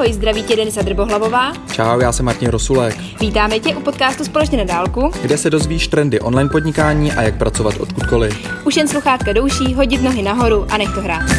Ahoj, zdraví tě Denisa Drbohlavová. Čau, já jsem Martin Rosulek. Vítáme tě u podcastu Společně na dálku, kde se dozvíš trendy online podnikání a jak pracovat odkudkoliv. Už jen sluchátka douší, hodit nohy nahoru a nech to hrát.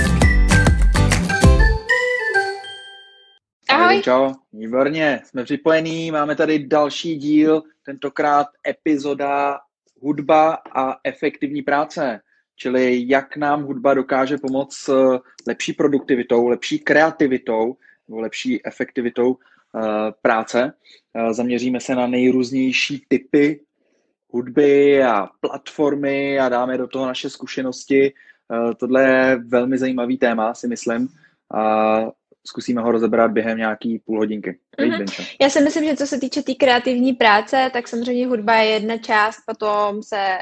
Ahoj. Čau, výborně, jsme připojení, máme tady další díl, tentokrát epizoda hudba a efektivní práce. Čili jak nám hudba dokáže pomoct s lepší produktivitou, lepší kreativitou lepší efektivitou uh, práce. Uh, zaměříme se na nejrůznější typy hudby a platformy a dáme do toho naše zkušenosti. Uh, tohle je velmi zajímavý téma, si myslím. A zkusíme ho rozebrat během nějaký půl hodinky. Mm-hmm. Já si myslím, že co se týče té tý kreativní práce, tak samozřejmě hudba je jedna část, potom se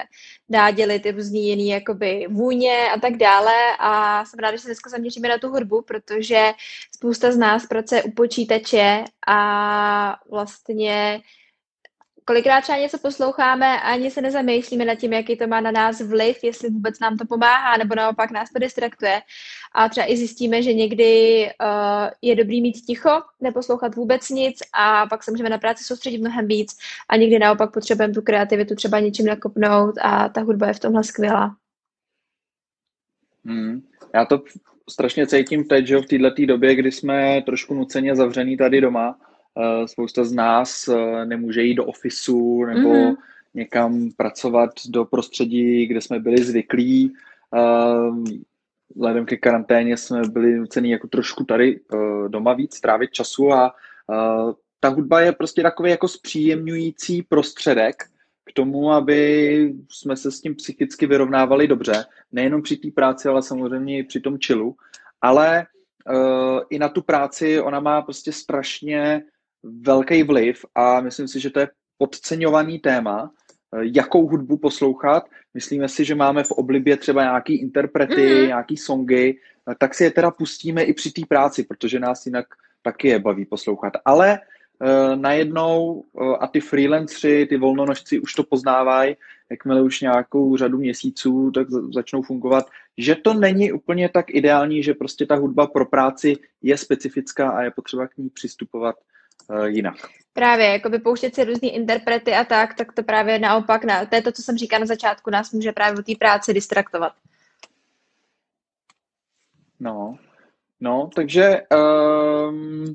dá dělit i různý jiný jakoby vůně a tak dále a jsem ráda, že se dneska zaměříme na tu hudbu, protože spousta z nás pracuje u počítače a vlastně kolikrát třeba něco posloucháme a ani se nezamýšlíme nad tím, jaký to má na nás vliv, jestli vůbec nám to pomáhá, nebo naopak nás to distraktuje. A třeba i zjistíme, že někdy uh, je dobrý mít ticho, neposlouchat vůbec nic a pak se můžeme na práci soustředit mnohem víc a někdy naopak potřebujeme tu kreativitu třeba něčím nakopnout a ta hudba je v tomhle skvělá. Hmm. Já to strašně cítím teď, že v této době, kdy jsme trošku nuceně zavřený tady doma, spousta z nás eh, nemůže jít do ofisu nebo mm-hmm. někam pracovat do prostředí, kde jsme byli zvyklí. Eh, vzhledem ke karanténě jsme byli nuceni jako trošku tady doma víc trávit času a ta hudba je prostě takový jako zpříjemňující prostředek k tomu, aby jsme se s tím psychicky vyrovnávali dobře. Nejenom při té práci, ale samozřejmě i při tom čilu. Ale uh, i na tu práci ona má prostě strašně velký vliv a myslím si, že to je podceňovaný téma, eh, jakou hudbu poslouchat. Myslíme si, že máme v oblibě třeba nějaký interprety, mm-hmm. nějaký songy, eh, tak si je teda pustíme i při té práci, protože nás jinak taky je baví poslouchat. Ale uh, najednou uh, a ty freelancři, ty volnonožci už to poznávají, jakmile už nějakou řadu měsíců tak začnou fungovat, že to není úplně tak ideální, že prostě ta hudba pro práci je specifická a je potřeba k ní přistupovat jinak. Právě, jako pouštět si různý interprety a tak, tak to právě naopak, na, to je to, co jsem říkala na začátku, nás může právě o té práci distraktovat. No, no, takže um,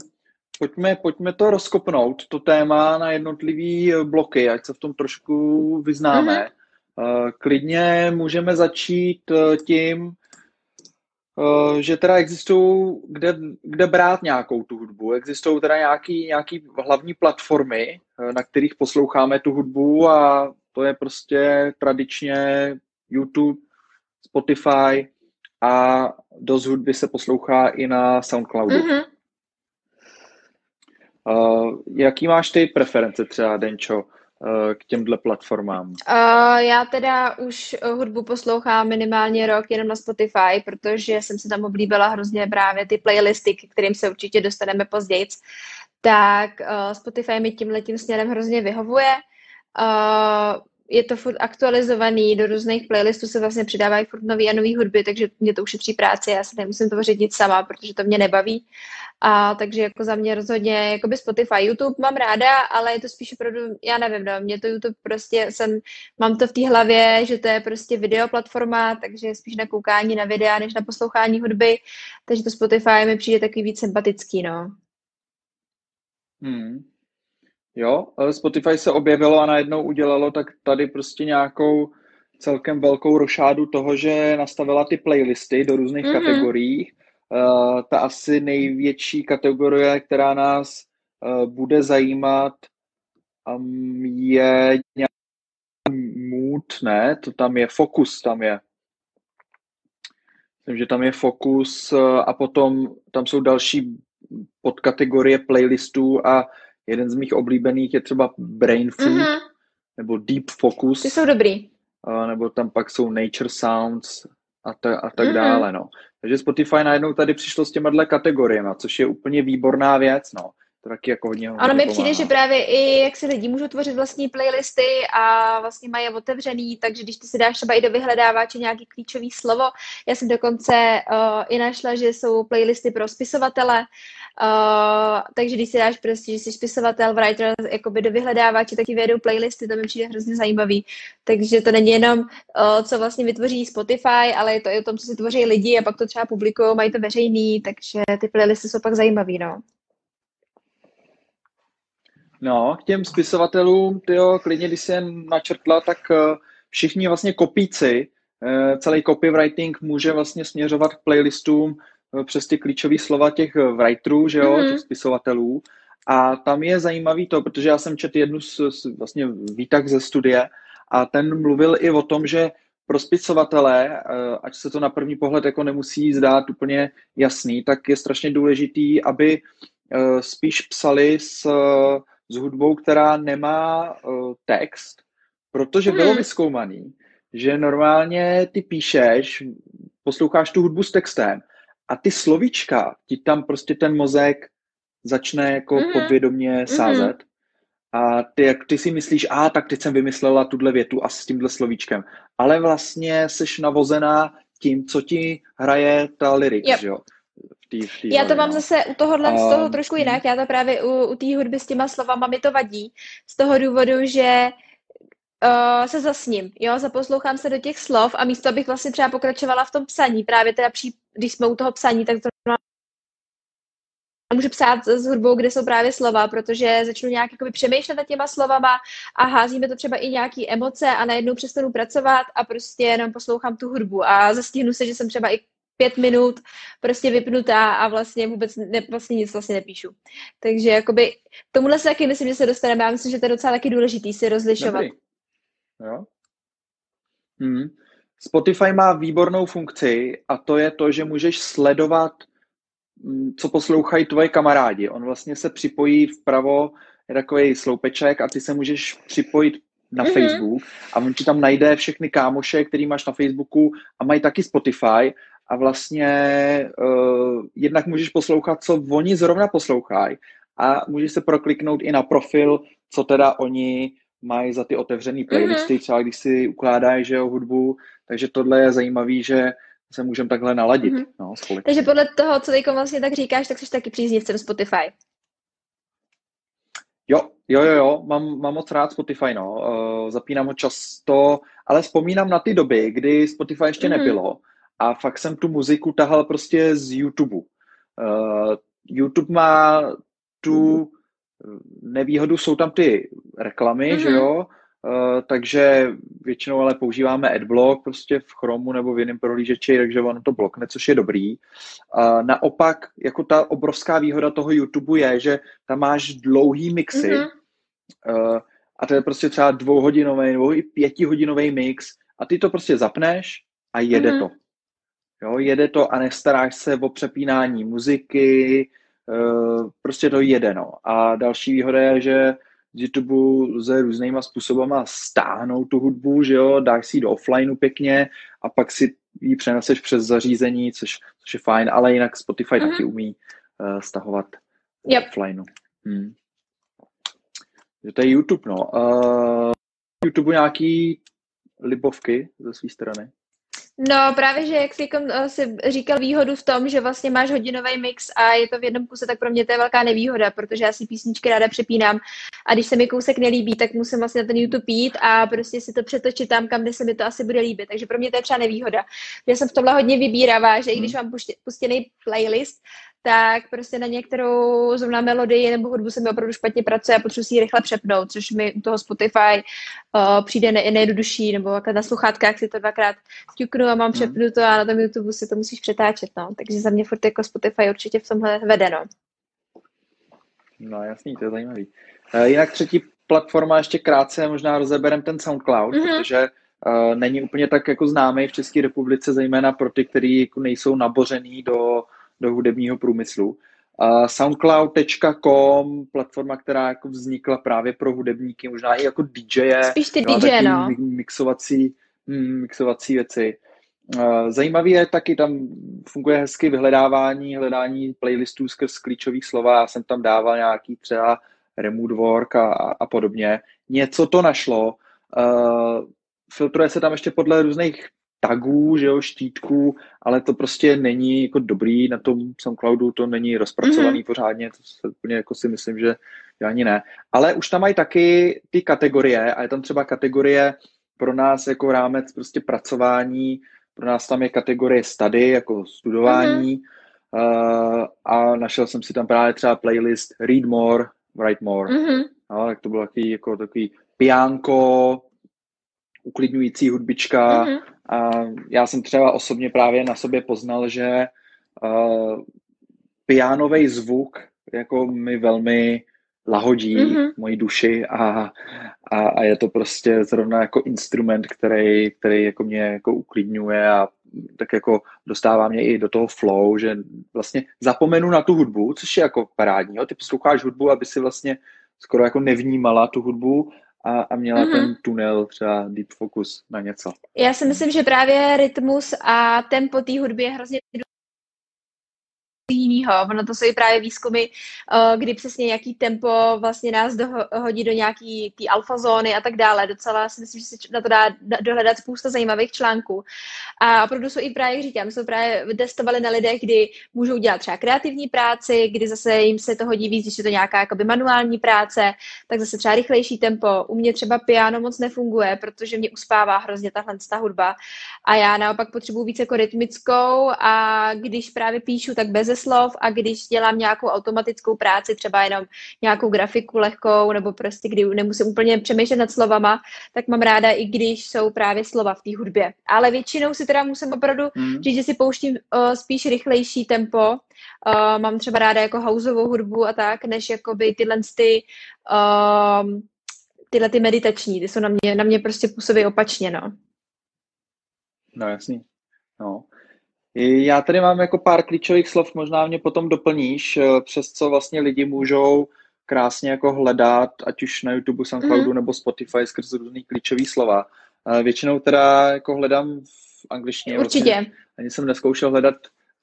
pojďme, pojďme to rozkopnout, to téma na jednotlivý bloky, ať se v tom trošku vyznáme. Mm-hmm. Uh, klidně můžeme začít eh, tím, Eh, že teda existují, kde, kde brát nějakou tu hudbu. Existují teda nějaký, nějaký hlavní platformy, eh, na kterých posloucháme tu hudbu a to je prostě tradičně YouTube, Spotify a dost hudby se poslouchá i na Soundcloudu. Mm-hmm. Uh, jaký máš ty preference třeba, Denčo? K těmhle platformám? Uh, já teda už hudbu poslouchám minimálně rok jenom na Spotify, protože jsem se tam oblíbila hrozně právě ty playlisty, k kterým se určitě dostaneme později. Tak uh, Spotify mi tím letím směrem hrozně vyhovuje. Uh, je to furt aktualizovaný, do různých playlistů se vlastně přidávají furt nový a nový hudby, takže mě to ušetří práci, já se nemusím to nic sama, protože to mě nebaví. A takže jako za mě rozhodně jako by Spotify, YouTube mám ráda, ale je to spíš opravdu, já nevím, no, mě to YouTube prostě jsem, mám to v té hlavě, že to je prostě videoplatforma, takže spíš na koukání na videa, než na poslouchání hudby, takže to Spotify mi přijde takový víc sympatický, no. Hmm. Jo, Spotify se objevilo a najednou udělalo tak tady prostě nějakou celkem velkou rošádu toho, že nastavila ty playlisty do různých mm-hmm. kategorií. Uh, ta asi největší kategorie, která nás uh, bude zajímat, um, je nějaký mood, ne? To tam je fokus, tam je. Myslím, že tam je fokus uh, a potom tam jsou další podkategorie playlistů a Jeden z mých oblíbených je třeba Brain Food mm-hmm. nebo Deep Focus. Ty jsou dobrý. A, nebo tam pak jsou Nature Sounds a, ta, a tak mm-hmm. dále. No. Takže Spotify najednou tady přišlo s těma kategoriemi, což je úplně výborná věc. No. To taky jako hodně, Ano, mi přijde, že právě i jak si lidi můžou tvořit vlastní playlisty a vlastně mají otevřený, takže když ty si dáš třeba i do vyhledávače nějaký klíčový slovo, já jsem dokonce uh, i našla, že jsou playlisty pro spisovatele, Uh, takže když si dáš prostě, že jsi spisovatel, writer, jakoby do vyhledávače, tak ti vědou playlisty, to mi přijde hrozně zajímavý. Takže to není jenom, uh, co vlastně vytvoří Spotify, ale je to i o tom, co si tvoří lidi a pak to třeba publikují, mají to veřejný, takže ty playlisty jsou pak zajímavý, no. No, k těm spisovatelům, tyjo, klidně, když jsem načrtla, tak uh, všichni vlastně kopíci, uh, celý copywriting může vlastně směřovat k playlistům uh, přes ty klíčové slova těch writerů, že jo, mm-hmm. těch spisovatelů. A tam je zajímavý to, protože já jsem četl jednu z, z vlastně výtah ze studie a ten mluvil i o tom, že pro spisovatele, ať se to na první pohled jako nemusí zdát úplně jasný, tak je strašně důležitý, aby spíš psali s s hudbou, která nemá uh, text, protože hmm. bylo vyskoumaný, že normálně ty píšeš, posloucháš tu hudbu s textem a ty slovíčka ti tam prostě ten mozek začne jako mm. podvědomě hmm. sázet. Mm. A ty, jak ty si myslíš, a tak teď jsem vymyslela tuhle větu a s tímhle slovíčkem. Ale vlastně jsi navozená tím, co ti hraje ta lyrika, yep. jo? Tý, tý Já to mám no. zase u tohohle um, z toho trošku jinak. Já to právě u, u té hudby s těma slovama mi to vadí. Z toho důvodu, že uh, se zasním, jo, zaposlouchám se do těch slov a místo, abych vlastně třeba pokračovala v tom psaní, právě teda při, když jsme u toho psaní, tak to můžu psát s hudbou, kde jsou právě slova, protože začnu nějak jakoby přemýšlet nad těma slovama a házíme to třeba i nějaký emoce a najednou přestanu pracovat a prostě jenom poslouchám tu hudbu a zastihnu se, že jsem třeba i pět minut prostě vypnutá a vlastně vůbec ne, vlastně nic vlastně nepíšu. Takže jakoby tomuhle se taky myslím, že se dostaneme. Já myslím, že to je docela taky důležitý si rozlišovat. Dobrý. Jo. Hmm. Spotify má výbornou funkci a to je to, že můžeš sledovat, mm, co poslouchají tvoje kamarádi. On vlastně se připojí vpravo, je takový sloupeček a ty se můžeš připojit na mm-hmm. Facebook a on ti tam najde všechny kámoše, který máš na Facebooku a mají taky Spotify a vlastně uh, jednak můžeš poslouchat, co oni zrovna poslouchají a můžeš se prokliknout i na profil, co teda oni mají za ty otevřené mhm. playlisty, mm-hmm. třeba když si ukládají, že jo, hudbu, takže tohle je zajímavý, že se můžeme takhle naladit. Mm-hmm. No, takže podle toho, co teď vlastně tak říkáš, tak jsi taky příznivcem Spotify. Jo, jo, jo, jo, mám, mám moc rád Spotify, no. Uh, zapínám ho často, ale vzpomínám na ty doby, kdy Spotify ještě mm-hmm. nebylo a fakt jsem tu muziku tahal prostě z YouTube. Uh, YouTube má tu nevýhodu, jsou tam ty reklamy, mm-hmm. že jo, uh, takže většinou ale používáme adblock prostě v Chromu nebo v jiném prohlížeči, takže ono to blokne, což je dobrý. Uh, naopak, jako ta obrovská výhoda toho YouTube je, že tam máš dlouhý mixy mm-hmm. uh, a to je prostě třeba dvouhodinový nebo i pětihodinový mix a ty to prostě zapneš a jede mm-hmm. to. Jo, jede to a nestaráš se o přepínání muziky, uh, prostě to jede, no. A další výhoda je, že z YouTube lze různýma způsobama stáhnout tu hudbu, že jo, dáš si ji do offlineu pěkně a pak si ji přeneseš přes zařízení, což, což je fajn, ale jinak Spotify mm-hmm. taky umí uh, stahovat yep. offlineu. Hmm. Že to je YouTube, no. Uh, YouTube nějaký libovky ze své strany? No právě, že jak jsi, uh, si říkal výhodu v tom, že vlastně máš hodinový mix a je to v jednom kuse, tak pro mě to je velká nevýhoda, protože já si písničky ráda přepínám a když se mi kousek nelíbí, tak musím vlastně na ten YouTube jít a prostě si to přetočit tam, kam kde se mi to asi bude líbit. Takže pro mě to je třeba nevýhoda. Že jsem v tomhle hodně vybíravá, že i když hmm. mám pustěný playlist, tak prostě na některou zrovna melodii nebo hudbu se mi opravdu špatně pracuje a potřebuji si ji rychle přepnout, což mi u toho Spotify uh, přijde ne, nejjednodušší, nebo na sluchátkách si to dvakrát ťuknu a mám hmm. přepnuto a na tom YouTube si to musíš přetáčet, no. Takže za mě furt jako Spotify určitě v tomhle vede, no. No jasný, to je zajímavý. Uh, jinak třetí platforma ještě krátce, možná rozeberem ten SoundCloud, mm-hmm. protože uh, není úplně tak jako známý v České republice, zejména pro ty, kteří jako nejsou nabořený do do hudebního průmyslu. Uh, Soundcloud.com, platforma, která jako vznikla právě pro hudebníky, možná i jako DJ. Spíš ty DJ, no. Mixovací, mm, mixovací věci. Uh, zajímavý je taky, tam funguje hezky vyhledávání, hledání playlistů skrz klíčových slova. Já jsem tam dával nějaký třeba remote work a, a podobně. Něco to našlo. Uh, filtruje se tam ještě podle různých tagů, že jo, štítků, ale to prostě není jako dobrý na tom SoundCloudu, to není rozpracovaný mm-hmm. pořádně, to se úplně jako si myslím, že, že ani ne. Ale už tam mají taky ty kategorie a je tam třeba kategorie pro nás jako rámec prostě pracování, pro nás tam je kategorie study, jako studování mm-hmm. uh, a našel jsem si tam právě třeba playlist Read More, Write More. Mm-hmm. No, tak to bylo takový, jako takový piánko, uklidňující hudbička mm-hmm. A já jsem třeba osobně právě na sobě poznal, že uh, pianový zvuk jako mi velmi lahodí mm-hmm. moji duši a, a, a je to prostě zrovna jako instrument, který, který jako mě jako uklidňuje a tak jako dostává mě i do toho flow, že vlastně zapomenu na tu hudbu, což je jako parádní. Jo? Ty posloucháš hudbu, aby si vlastně skoro jako nevnímala tu hudbu a, a měla mm-hmm. ten tunel třeba deep focus na něco. Já si myslím, že právě rytmus a tempo té hudby je hrozně jiného. Ono to jsou i právě výzkumy, eh, kdy přesně jaký tempo vlastně nás dohodí do nějaký té alfa zóny a tak dále. Docela si myslím, že se na to dá dohledat spousta zajímavých článků. A opravdu jsou i právě, jak říkám, jsou právě testovali na lidech, kdy můžou dělat třeba kreativní práci, kdy zase jim se to hodí víc, když je to nějaká jakoby manuální práce, tak zase třeba rychlejší tempo. U mě třeba piano moc nefunguje, protože mě uspává hrozně tahle ta hudba. A já naopak potřebuji víc jako rytmickou a když právě píšu, tak bez slov a když dělám nějakou automatickou práci, třeba jenom nějakou grafiku lehkou, nebo prostě kdy nemusím úplně přemýšlet nad slovama, tak mám ráda i když jsou právě slova v té hudbě. Ale většinou si teda musím opravdu mm. říct, že si pouštím uh, spíš rychlejší tempo. Uh, mám třeba ráda jako houseovou hudbu a tak, než jakoby tyhle ty, uh, tyhle ty meditační, ty jsou na mě, na mě prostě působí opačně, no. No jasný. No. Já tady mám jako pár klíčových slov, možná mě potom doplníš, eh, přes co vlastně lidi můžou krásně jako hledat, ať už na YouTube, SoundCloudu mm. nebo Spotify skrz různý klíčový slova. Eh, většinou teda jako hledám v angličtině. Určitě. Vlastně, ani jsem neskoušel hledat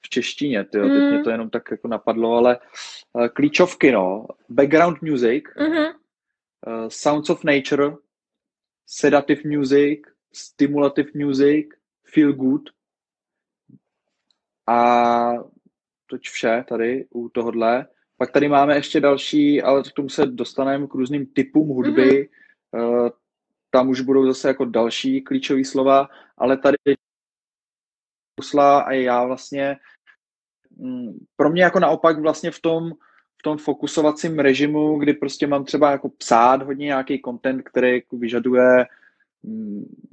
v češtině, tyjo, mm. teď mě mm. to jenom tak jako napadlo, ale uh, klíčovky, no. Background music, mm-hmm. sounds of nature, sedative music, stimulative music, feel good, a toť vše tady u tohohle. Pak tady máme ještě další, ale k tomu se dostaneme k různým typům hudby. Mm-hmm. Tam už budou zase jako další klíčové slova, ale tady a já vlastně mm, pro mě jako naopak vlastně v tom, v tom fokusovacím režimu, kdy prostě mám třeba jako psát hodně nějaký content, který jako vyžaduje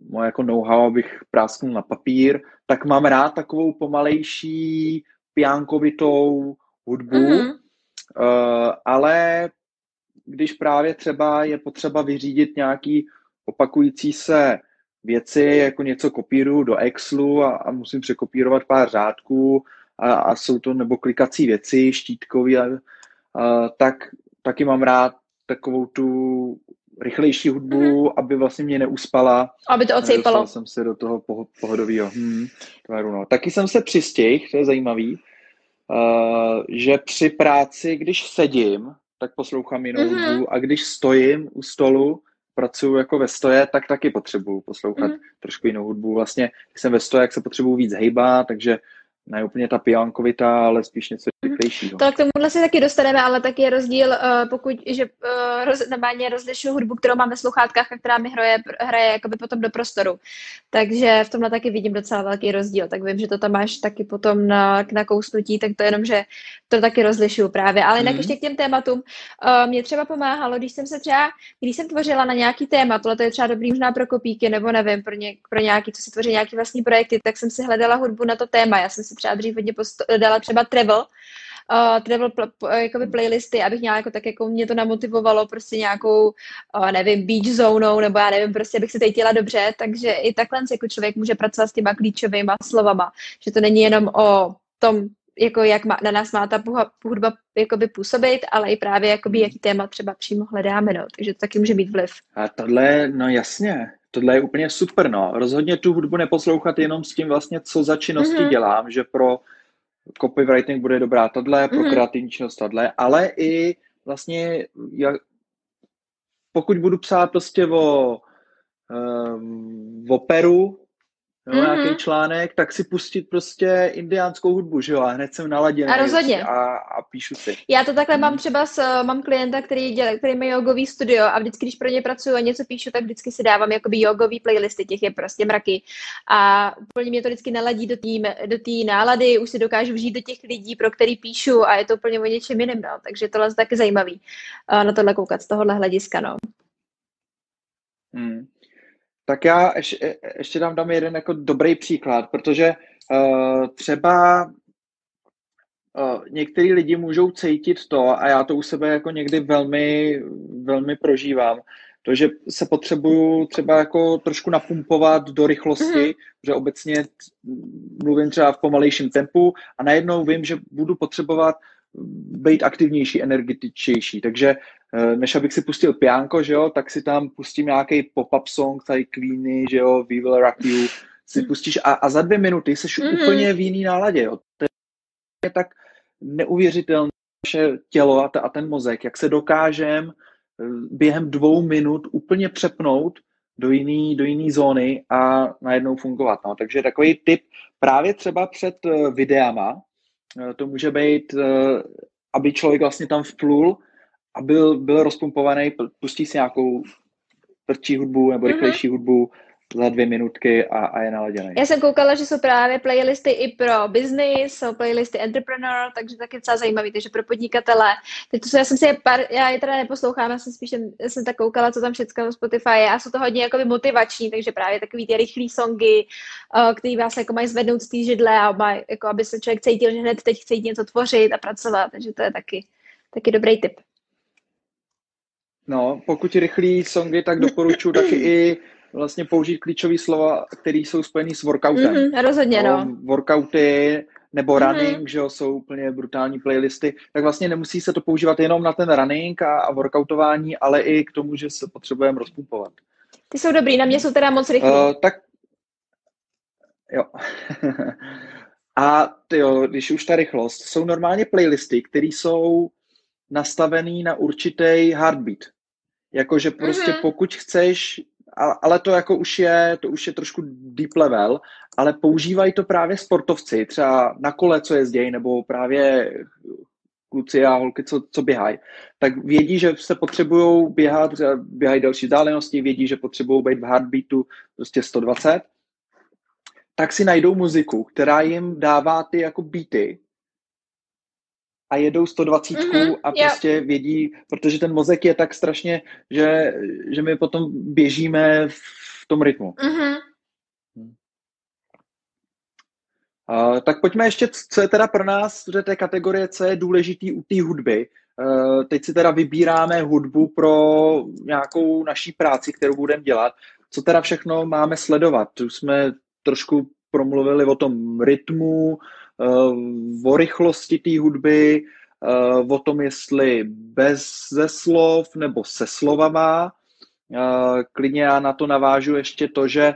moje jako know-how, abych prásknul na papír, tak mám rád takovou pomalejší piánkovitou hudbu, mm-hmm. uh, ale když právě třeba je potřeba vyřídit nějaký opakující se věci, jako něco kopíru do Excelu a, a musím překopírovat pár řádků a, a jsou to nebo klikací věci, a, tak taky mám rád takovou tu rychlejší hudbu, mm-hmm. aby vlastně mě neuspala. Aby to ocejpalo. jsem se do toho pohodového hmm, tvaru. No. Taky jsem se přistihl, to je zajímavý, uh, že při práci, když sedím, tak poslouchám jinou mm-hmm. hudbu a když stojím u stolu, pracuji jako ve stoje, tak taky potřebuju poslouchat mm. trošku jinou hudbu. Vlastně, když jsem ve stoje, jak se potřebuju víc hejbat, takže ne úplně ta pijankovita, ale spíš něco mhm. rychlejšího. To k tomuhle se taky dostaneme, ale taky je rozdíl, uh, pokud, že uh, roz, normálně rozlišuju hudbu, kterou máme v sluchátkách a která mi hraje, hraje jakoby potom do prostoru. Takže v tomhle taky vidím docela velký rozdíl. Tak vím, že to tam máš taky potom na, na kousnutí, tak to jenom, že to taky rozlišuju právě. Ale jinak mm. ještě k těm tématům. Uh, mě třeba pomáhalo, když jsem se třeba, když jsem tvořila na nějaký téma, tohle to je třeba dobrý možná pro kopíky, nebo nevím, pro, ně, pro nějaký, co si tvoří nějaký vlastní projekty, tak jsem si hledala hudbu na to téma. Já jsem si třeba dřív hodně dala třeba travel, uh, travel pl- uh, jakoby playlisty, abych měla jako tak, jako mě to namotivovalo prostě nějakou, uh, nevím, beach zónou, nebo já nevím, prostě abych se cítila dobře, takže i takhle jako člověk může pracovat s těma klíčovými slovama, že to není jenom o tom, jako jak má, na nás má ta hudba jakoby působit, ale i právě jakoby, jaký téma třeba přímo hledáme, no. takže to taky může mít vliv. A tohle, no jasně, tohle je úplně super, no. Rozhodně tu hudbu neposlouchat jenom s tím vlastně, co za činnosti mm-hmm. dělám, že pro copywriting bude dobrá tohle, pro mm-hmm. kreativní činnost tohle, ale i vlastně, jak, pokud budu psát prostě o um, operu, mm-hmm. nějaký článek, tak si pustit prostě indiánskou hudbu, že jo, a hned jsem naladěný. A rozhodně. A, a píšu si. Já to takhle mm. mám třeba s, mám klienta, který, dělá, který má jogový studio a vždycky, když pro ně pracuji a něco píšu, tak vždycky si dávám jakoby jogový playlisty, těch je prostě mraky. A úplně mě to vždycky naladí do té do tý nálady, už si dokážu vžít do těch lidí, pro který píšu a je to úplně o něčem jiném, no. Takže tohle je taky zajímavý uh, na tohle koukat z tohohle hlediska, no. Hmm. Tak já ještě, ještě dám, dám jeden jako dobrý příklad, protože uh, třeba uh, některý lidi můžou cítit to, a já to u sebe jako někdy velmi, velmi prožívám, to, že se potřebuju třeba jako trošku napumpovat do rychlosti, mm-hmm. že obecně mluvím třeba v pomalejším tempu a najednou vím, že budu potřebovat být aktivnější, energetičtější. Takže eh, než abych si pustil piánko, že jo, tak si tam pustím nějaký pop-up song, tady Queeny, že jo, We Will Rock You, si pustíš a, a za dvě minuty jsi mm-hmm. úplně v jiný náladě. Jo. To je tak neuvěřitelné naše tělo a, ta, a ten mozek, jak se dokážem eh, během dvou minut úplně přepnout do jiný, do jiný zóny a najednou fungovat. No. Takže takový tip právě třeba před eh, videama, to může být, eh, aby člověk vlastně tam vplul a byl, byl rozpumpovaný, pustí si nějakou tvrdší hudbu nebo mhm. rychlejší mm-hmm. hudbu, za dvě minutky a, a je naladěný. Já jsem koukala, že jsou právě playlisty i pro business, jsou playlisty entrepreneur, takže taky docela zajímavý, takže pro podnikatele. Teď to jsou, já jsem si je pár, já je teda neposlouchám, já jsem spíš já jsem tak koukala, co tam všechno na Spotify je a jsou to hodně jakoby motivační, takže právě takový ty rychlý songy, uh, který vás jako mají zvednout z té židle a mají, jako aby se člověk cítil, že hned teď chce jít něco tvořit a pracovat, takže to je taky, taky dobrý tip. No, pokud rychlý songy, tak doporučuji taky i vlastně použít klíčové slova, které jsou spojené s workoutem. Mm-hmm, rozhodně, no. no. Workouty nebo mm-hmm. running, že jo, jsou úplně brutální playlisty, tak vlastně nemusí se to používat jenom na ten running a, a workoutování, ale i k tomu, že se potřebujeme rozpumpovat. Ty jsou dobrý, na mě jsou teda moc rychlí. Uh, tak jo. a jo, když už ta rychlost, jsou normálně playlisty, které jsou nastavený na určitý heartbeat. Jakože prostě mm-hmm. pokud chceš ale to jako už je, to už je trošku deep level, ale používají to právě sportovci, třeba na kole, co jezdí, nebo právě kluci a holky, co, co běhají, tak vědí, že se potřebují běhat, běhají další vzdálenosti, vědí, že potřebují být v heartbeatu prostě 120, tak si najdou muziku, která jim dává ty jako beaty, a jedou 120 mm-hmm, a prostě yeah. vědí, protože ten mozek je tak strašně, že, že my potom běžíme v tom rytmu. Mm-hmm. Uh, tak pojďme ještě, co je teda pro nás že té kategorie, co je důležitý u té hudby. Uh, teď si teda vybíráme hudbu pro nějakou naší práci, kterou budeme dělat. Co teda všechno máme sledovat? Už jsme trošku promluvili o tom rytmu, o rychlosti té hudby, eh, o tom, jestli bez ze slov nebo se slovama. Eh, klidně já na to navážu ještě to, že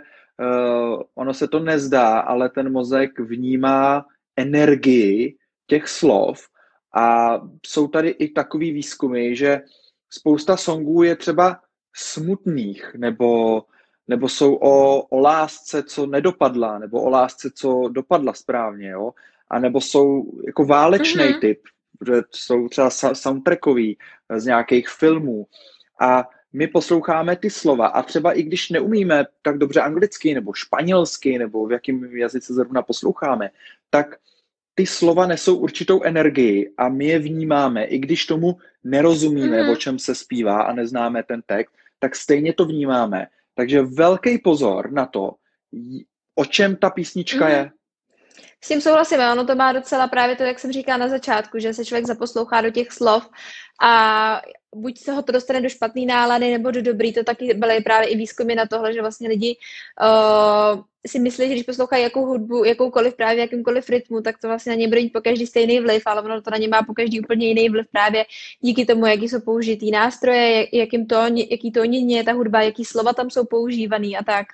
ono se to nezdá, ale ten mozek vnímá energii těch slov a jsou tady i takový výzkumy, že spousta songů je třeba smutných nebo, nebo jsou o, o lásce, co nedopadla, nebo o lásce, co dopadla správně. Jo? Anebo jsou jako válečný mm-hmm. typ, že jsou třeba soundtrackový eh, z nějakých filmů. A my posloucháme ty slova a třeba i když neumíme tak dobře anglicky nebo španělsky nebo v jakém jazyce zrovna posloucháme, tak ty slova nesou určitou energii a my je vnímáme, i když tomu nerozumíme, mm-hmm. o čem se zpívá a neznáme ten text, tak stejně to vnímáme. Takže velký pozor na to, o čem ta písnička mm-hmm. je. S tím souhlasím, ono to má docela právě to, jak jsem říkala na začátku, že se člověk zaposlouchá do těch slov a buď se ho to dostane do špatné nálady nebo do dobrý, to taky byly právě i výzkumy na tohle, že vlastně lidi uh, si myslí, že když poslouchají jakou hudbu, jakoukoliv právě jakýmkoliv rytmu, tak to vlastně na ně bude mít po každý stejný vliv, ale ono to na ně má po každý úplně jiný vliv právě díky tomu, jaký jsou použitý nástroje, jakým tón, jaký tónině je ta hudba, jaký slova tam jsou používaný a tak.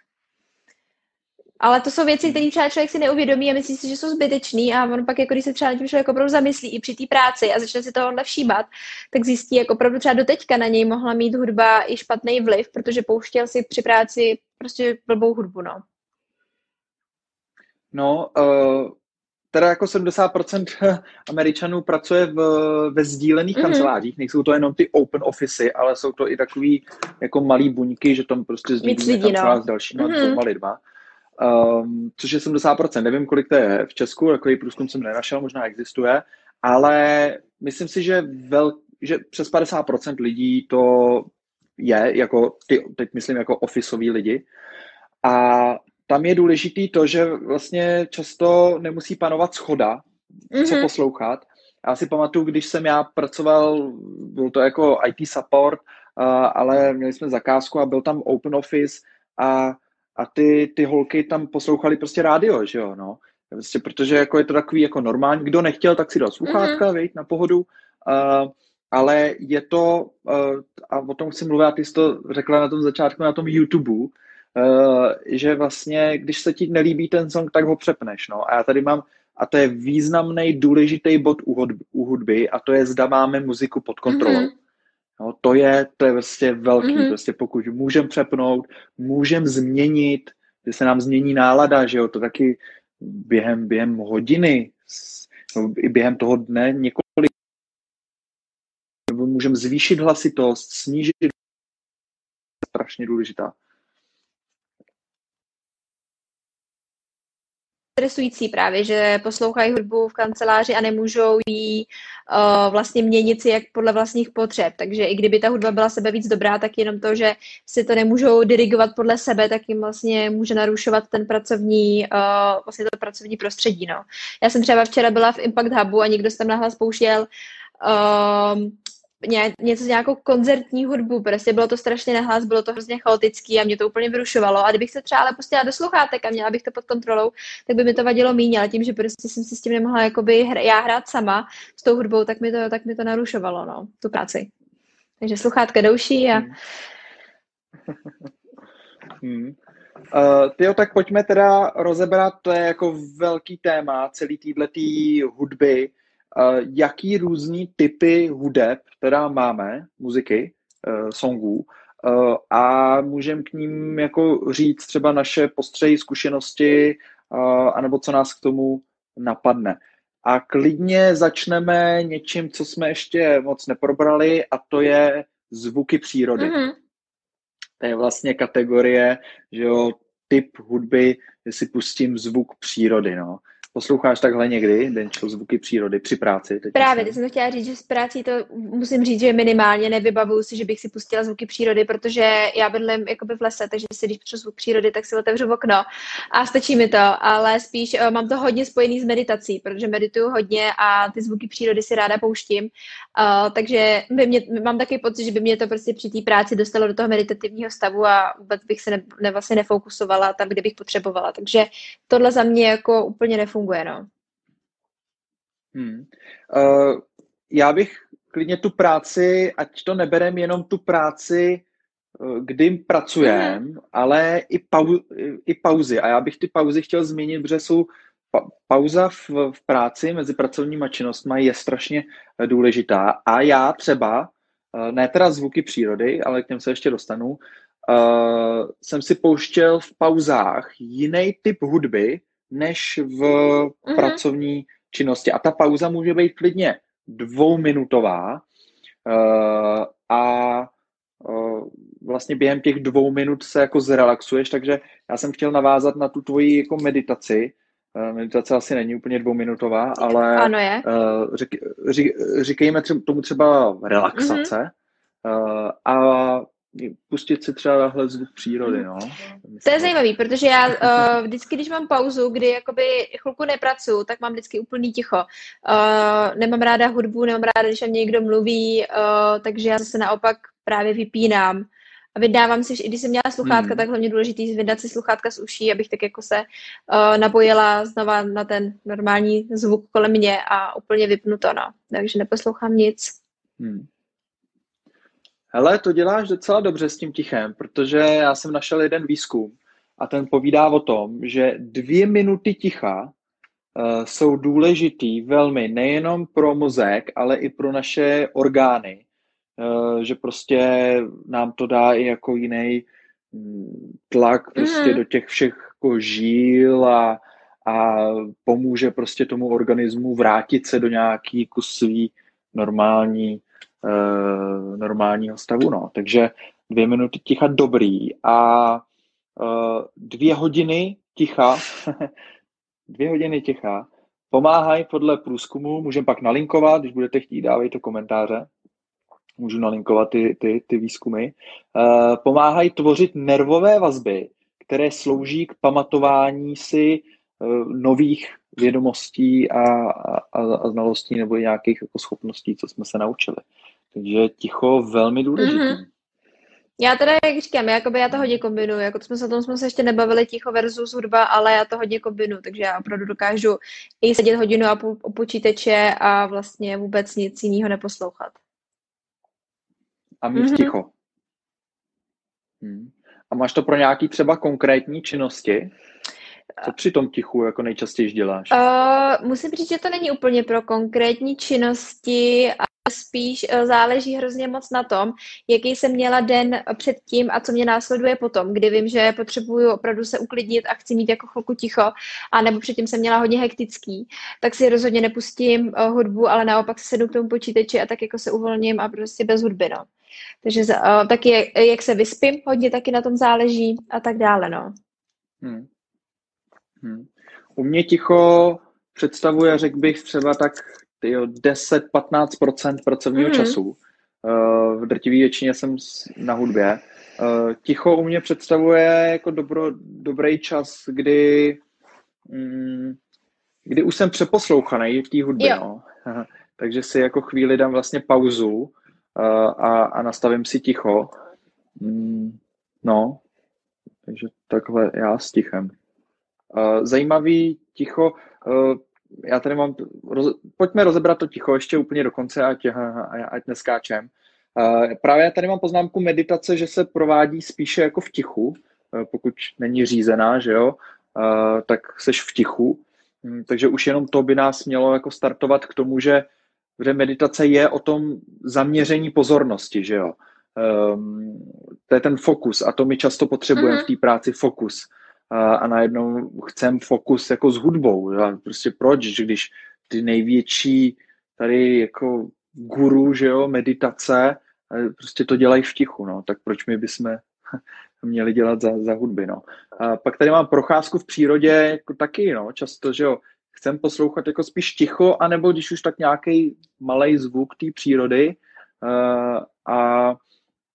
Ale to jsou věci, které třeba člověk si neuvědomí a myslí si, že jsou zbytečný a on pak, jako když se třeba tím člověk opravdu zamyslí i při té práci a začne si tohohle všímat, tak zjistí, jako opravdu třeba doteďka na něj mohla mít hudba i špatný vliv, protože pouštěl si při práci prostě blbou hudbu, no. No, uh, teda jako 70% Američanů pracuje v, ve sdílených mm-hmm. kancelářích. Nejsou to jenom ty open office, ale jsou to i takový jako malý buňky, že tam prostě sdílíme no. kancelář no. s dalšíma mm-hmm. dvěma lidma. Um, což je 70%. Nevím, kolik to je v Česku, takový průzkum jsem nenašel, možná existuje, ale myslím si, že, vel, že přes 50% lidí to je, jako ty, teď myslím jako ofisový lidi. A tam je důležitý to, že vlastně často nemusí panovat schoda, mm-hmm. co mhm. poslouchat. Já si pamatuju, když jsem já pracoval, byl to jako IT support, uh, ale měli jsme zakázku a byl tam open office a, a ty, ty holky tam poslouchali prostě rádio, že jo, no. Prostě protože jako je to takový jako normální, kdo nechtěl, tak si dal sluchátka, mm-hmm. vejít na pohodu, uh, ale je to, uh, a o tom chci mluvit, a ty jsi to řekla na tom začátku, na tom YouTube, uh, že vlastně, když se ti nelíbí ten song, tak ho přepneš, no. A já tady mám, a to je významný, důležitý bod u hudby, u hudby a to je, zda máme muziku pod kontrolou. Mm-hmm. No, to je, to je vlastně velký, mm-hmm. prostě pokud můžeme přepnout, můžeme změnit, že se nám změní nálada, že jo, to taky během, během hodiny, no, i během toho dne několik můžeme zvýšit hlasitost, snížit strašně důležitá. Stresující právě, že poslouchají hudbu v kanceláři a nemůžou jí uh, vlastně měnit si jak podle vlastních potřeb. Takže i kdyby ta hudba byla sebe víc dobrá, tak jenom to, že si to nemůžou dirigovat podle sebe, tak jim vlastně může narušovat ten pracovní, uh, vlastně to pracovní prostředí. No. Já jsem třeba včera byla v Impact Hubu a někdo se tam nahlas pouštěl uh, ně, něco nějakou koncertní hudbu, prostě bylo to strašně nahlas, bylo to hrozně chaotický a mě to úplně vyrušovalo. A kdybych se třeba ale pustila do sluchátek a měla bych to pod kontrolou, tak by mi to vadilo méně, ale tím, že prostě jsem si s tím nemohla jakoby hr- já hrát sama s tou hudbou, tak mi to, tak mi to narušovalo, no, tu práci. Takže sluchátka douší a... Hmm. Uh, tyjo, tak pojďme teda rozebrat, to je jako velký téma celý týhletý hudby, jaký různý typy hudeb teda máme, muziky, uh, songů, uh, a můžeme k ním jako říct třeba naše postřeji, zkušenosti, anebo co nás k tomu napadne. A klidně začneme něčím, co jsme ještě moc neprobrali, a to je zvuky přírody. Mm-hmm. To je vlastně kategorie, že jo, typ hudby, že si pustím zvuk přírody, no. Posloucháš takhle někdy, Denčo, zvuky přírody při práci? Teď Právě, teď jsem chtěla říct, že s prací to musím říct, že minimálně nevybavuju si, že bych si pustila zvuky přírody, protože já bydlím jakoby v lese, takže si když potřebuji zvuk přírody, tak si otevřu okno a stačí mi to, ale spíš uh, mám to hodně spojený s meditací, protože medituju hodně a ty zvuky přírody si ráda pouštím, uh, takže by mě, mám taky pocit, že by mě to prostě při té práci dostalo do toho meditativního stavu a vůbec bych se ne, ne, vlastně nefokusovala tam, kde bych potřebovala, takže tohle za mě jako úplně nefunguje funguje, no. Hmm. Uh, já bych klidně tu práci, ať to neberem jenom tu práci, eh, kdy pracujeme, mm. ale i, pau, i pauzy. A já bych ty pauzy chtěl zmínit, protože jsou pa, pauza v, v práci mezi pracovníma činnostmi je strašně důležitá. A já třeba, eh, ne teda zvuky přírody, ale k těm se ještě dostanu, uh, jsem si pouštěl v pauzách jiný typ hudby, než v mm-hmm. pracovní činnosti. A ta pauza může být klidně dvouminutová uh, a uh, vlastně během těch dvou minut se jako zrelaxuješ, takže já jsem chtěl navázat na tu tvoji jako meditaci. Uh, meditace asi není úplně dvouminutová, ale ano je. Uh, řík, řík, říkejme třeba, tomu třeba relaxace. Mm-hmm. Uh, a pustit si třeba tahle zvuk přírody, no. To je zajímavý, protože já uh, vždycky, když mám pauzu, kdy jakoby chvilku nepracuju, tak mám vždycky úplný ticho. Uh, nemám ráda hudbu, nemám ráda, když mě někdo mluví, uh, takže já se naopak právě vypínám a vydávám si, i když jsem měla sluchátka, hmm. tak hlavně důležitý vydat si sluchátka z uší, abych tak jako se uh, napojila znova na ten normální zvuk kolem mě a úplně vypnu to, no. Takže neposlouchám nic. Hmm. Hele, to děláš docela dobře s tím tichem, protože já jsem našel jeden výzkum a ten povídá o tom, že dvě minuty ticha uh, jsou důležitý velmi nejenom pro mozek, ale i pro naše orgány. Uh, že prostě nám to dá i jako jiný mm, tlak prostě mm. do těch všech jako žíl a, a pomůže prostě tomu organismu vrátit se do nějaký kus svý normální, uh, normálního stavu. No. Takže dvě minuty ticha dobrý a uh, dvě hodiny ticha, dvě hodiny ticha pomáhají podle průzkumu, můžeme pak nalinkovat, když budete chtít, dávejte komentáře, můžu nalinkovat ty, ty, ty výzkumy, uh, pomáhají tvořit nervové vazby, které slouží k pamatování si uh, nových vědomostí a, a, a znalostí nebo nějakých jako schopností, co jsme se naučili. Takže ticho velmi důležité. Mm-hmm. Já teda, jak říkám, jakoby já to hodně kombinuju, jako to jsme se o tom jsme se ještě nebavili ticho versus hudba, ale já to hodně kombinuju, takže já opravdu dokážu i sedět hodinu a půl počítače a vlastně vůbec nic jiného neposlouchat. A mít mm-hmm. ticho. Hmm. A máš to pro nějaký třeba konkrétní činnosti? Co při tom tichu jako nejčastěji děláš? Uh, musím říct, že to není úplně pro konkrétní činnosti, spíš uh, záleží hrozně moc na tom, jaký jsem měla den předtím a co mě následuje potom, kdy vím, že potřebuju opravdu se uklidnit a chci mít jako chvilku ticho, a nebo předtím jsem měla hodně hektický, tak si rozhodně nepustím uh, hudbu, ale naopak se sednu k tomu počítači a tak jako se uvolním a prostě bez hudby, no. Takže uh, taky, jak se vyspím, hodně taky na tom záleží a tak dále, no. Hmm. Hmm. U mě ticho představuje, řekl bych, třeba tak 10-15% pracovního mm. času. Uh, v drtivé většině jsem na hudbě. Uh, ticho u mě představuje jako dobro, dobrý čas, kdy, mm, kdy už jsem přeposlouchaný v té hudbě. No. Takže si jako chvíli dám vlastně pauzu uh, a, a nastavím si ticho. Mm, no, takže takhle já s tichem. Zajímavý ticho, já tady mám, roz, pojďme rozebrat to ticho ještě úplně do konce, ať, ať neskáčem. Právě já tady mám poznámku meditace, že se provádí spíše jako v tichu, pokud není řízená, že jo, tak seš v tichu. Hm, takže už jenom to by nás mělo jako startovat k tomu, že, že meditace je o tom zaměření pozornosti, že jo. Um, to je ten fokus a to my často potřebujeme mm-hmm. v té práci fokus a, a najednou chcem fokus jako s hudbou. A prostě proč, že když ty největší tady jako guru, že jo, meditace, prostě to dělají v tichu, no, tak proč my bychom měli dělat za, za hudby, no. A pak tady mám procházku v přírodě jako taky, no, často, že jo, chcem poslouchat jako spíš ticho, anebo když už tak nějaký malý zvuk té přírody uh, a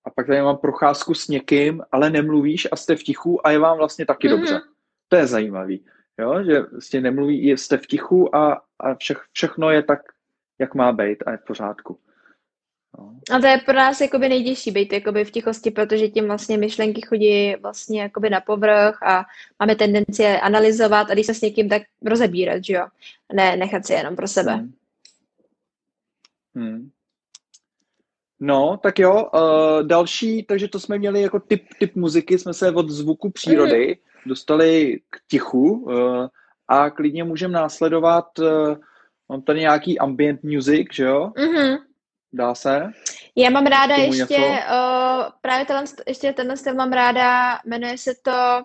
a pak tady mám procházku s někým, ale nemluvíš a jste v tichu a je vám vlastně taky mm-hmm. dobře. To je zajímavý, jo? že vlastně nemluví, jste v tichu a, a vše, všechno je tak, jak má být a je v pořádku. No. A to je pro nás jakoby nejtěžší být jakoby v tichosti, protože tím vlastně myšlenky chodí vlastně jakoby na povrch a máme tendenci je analyzovat a když se s někým tak rozebírat, že jo? Ne nechat si jenom pro sebe. Hmm. Hmm. No, tak jo. Uh, další, takže to jsme měli jako typ, typ muziky, jsme se od zvuku přírody mm. dostali k tichu uh, a klidně můžeme následovat, uh, mám tady nějaký ambient music, že jo? Mm-hmm. Dá se? Já mám ráda ještě, uh, právě tenhle, ještě tenhle styl mám ráda, jmenuje se to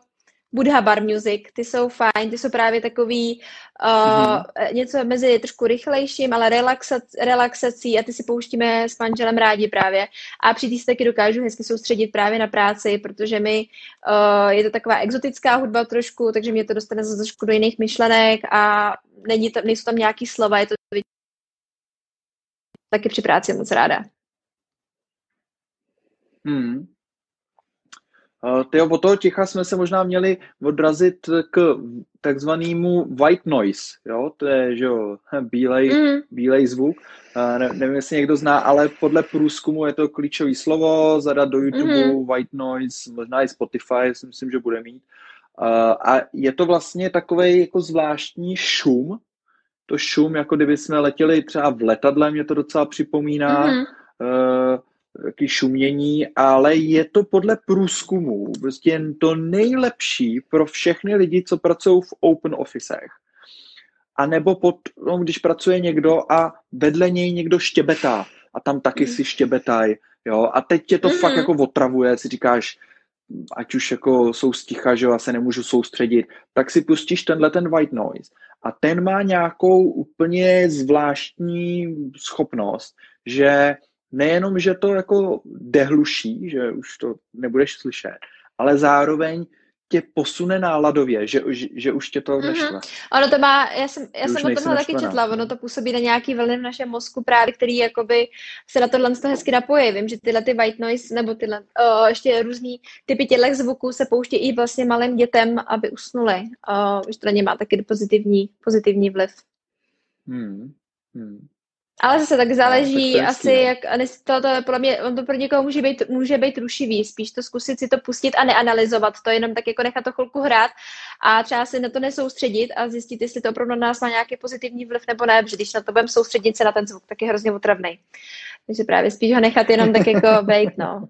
Buddha Bar Music, ty jsou fajn, ty jsou právě takový uh, mm-hmm. něco mezi trošku rychlejším, ale relaxac, relaxací a ty si pouštíme s manželem rádi právě a při se taky dokážu hezky soustředit právě na práci, protože mi uh, je to taková exotická hudba trošku, takže mě to dostane zase trošku do jiných myšlenek a není tam, nejsou tam nějaký slova, je to taky při práci moc ráda. Hmm. Uh, tyjo, od toho ticha jsme se možná měli odrazit k takzvanému white noise, jo, to je, že jo, bílej, mm. bílej zvuk, uh, ne, nevím, jestli někdo zná, ale podle průzkumu je to klíčové slovo, zadat do YouTube mm. white noise, možná i Spotify, si myslím, že bude mít. Uh, a je to vlastně takový jako zvláštní šum, to šum, jako kdyby jsme letěli třeba v letadle, mě to docela připomíná, mm. uh, taky šumění, ale je to podle průzkumů prostě to nejlepší pro všechny lidi, co pracují v open officech. A nebo pod, no, když pracuje někdo a vedle něj někdo štěbetá a tam taky mm. si štěbetaj, jo, a teď tě to mm. fakt jako otravuje, si říkáš, ať už jako jsou sticha, že já se nemůžu soustředit, tak si pustíš tenhle ten white noise a ten má nějakou úplně zvláštní schopnost, že nejenom, že to jako dehluší, že už to nebudeš slyšet, ale zároveň tě posune náladově, že, že, že už tě to mm-hmm. Ono to má, já jsem, já jsem o tomhle taky četla, ono to působí na nějaký vlny v našem mozku právě, který jakoby se na tohle to hezky napojí. Vím, že tyhle ty white noise nebo tyhle uh, ještě různý typy těchto zvuků se pouští i vlastně malým dětem, aby usnuli. Uh, že to na ně má taky pozitivní, pozitivní vliv. Hmm. Hmm. Ale zase tak záleží no, tak asi, jak to, to, pro mě, on to pro někoho může být, může být rušivý, spíš to zkusit si to pustit a neanalyzovat to, jenom tak jako nechat to chvilku hrát a třeba si na to nesoustředit a zjistit, jestli to opravdu na nás má nějaký pozitivní vliv nebo ne, protože když na to budeme soustředit se na ten zvuk, tak je hrozně otravný. Takže právě spíš ho nechat jenom tak jako být, no.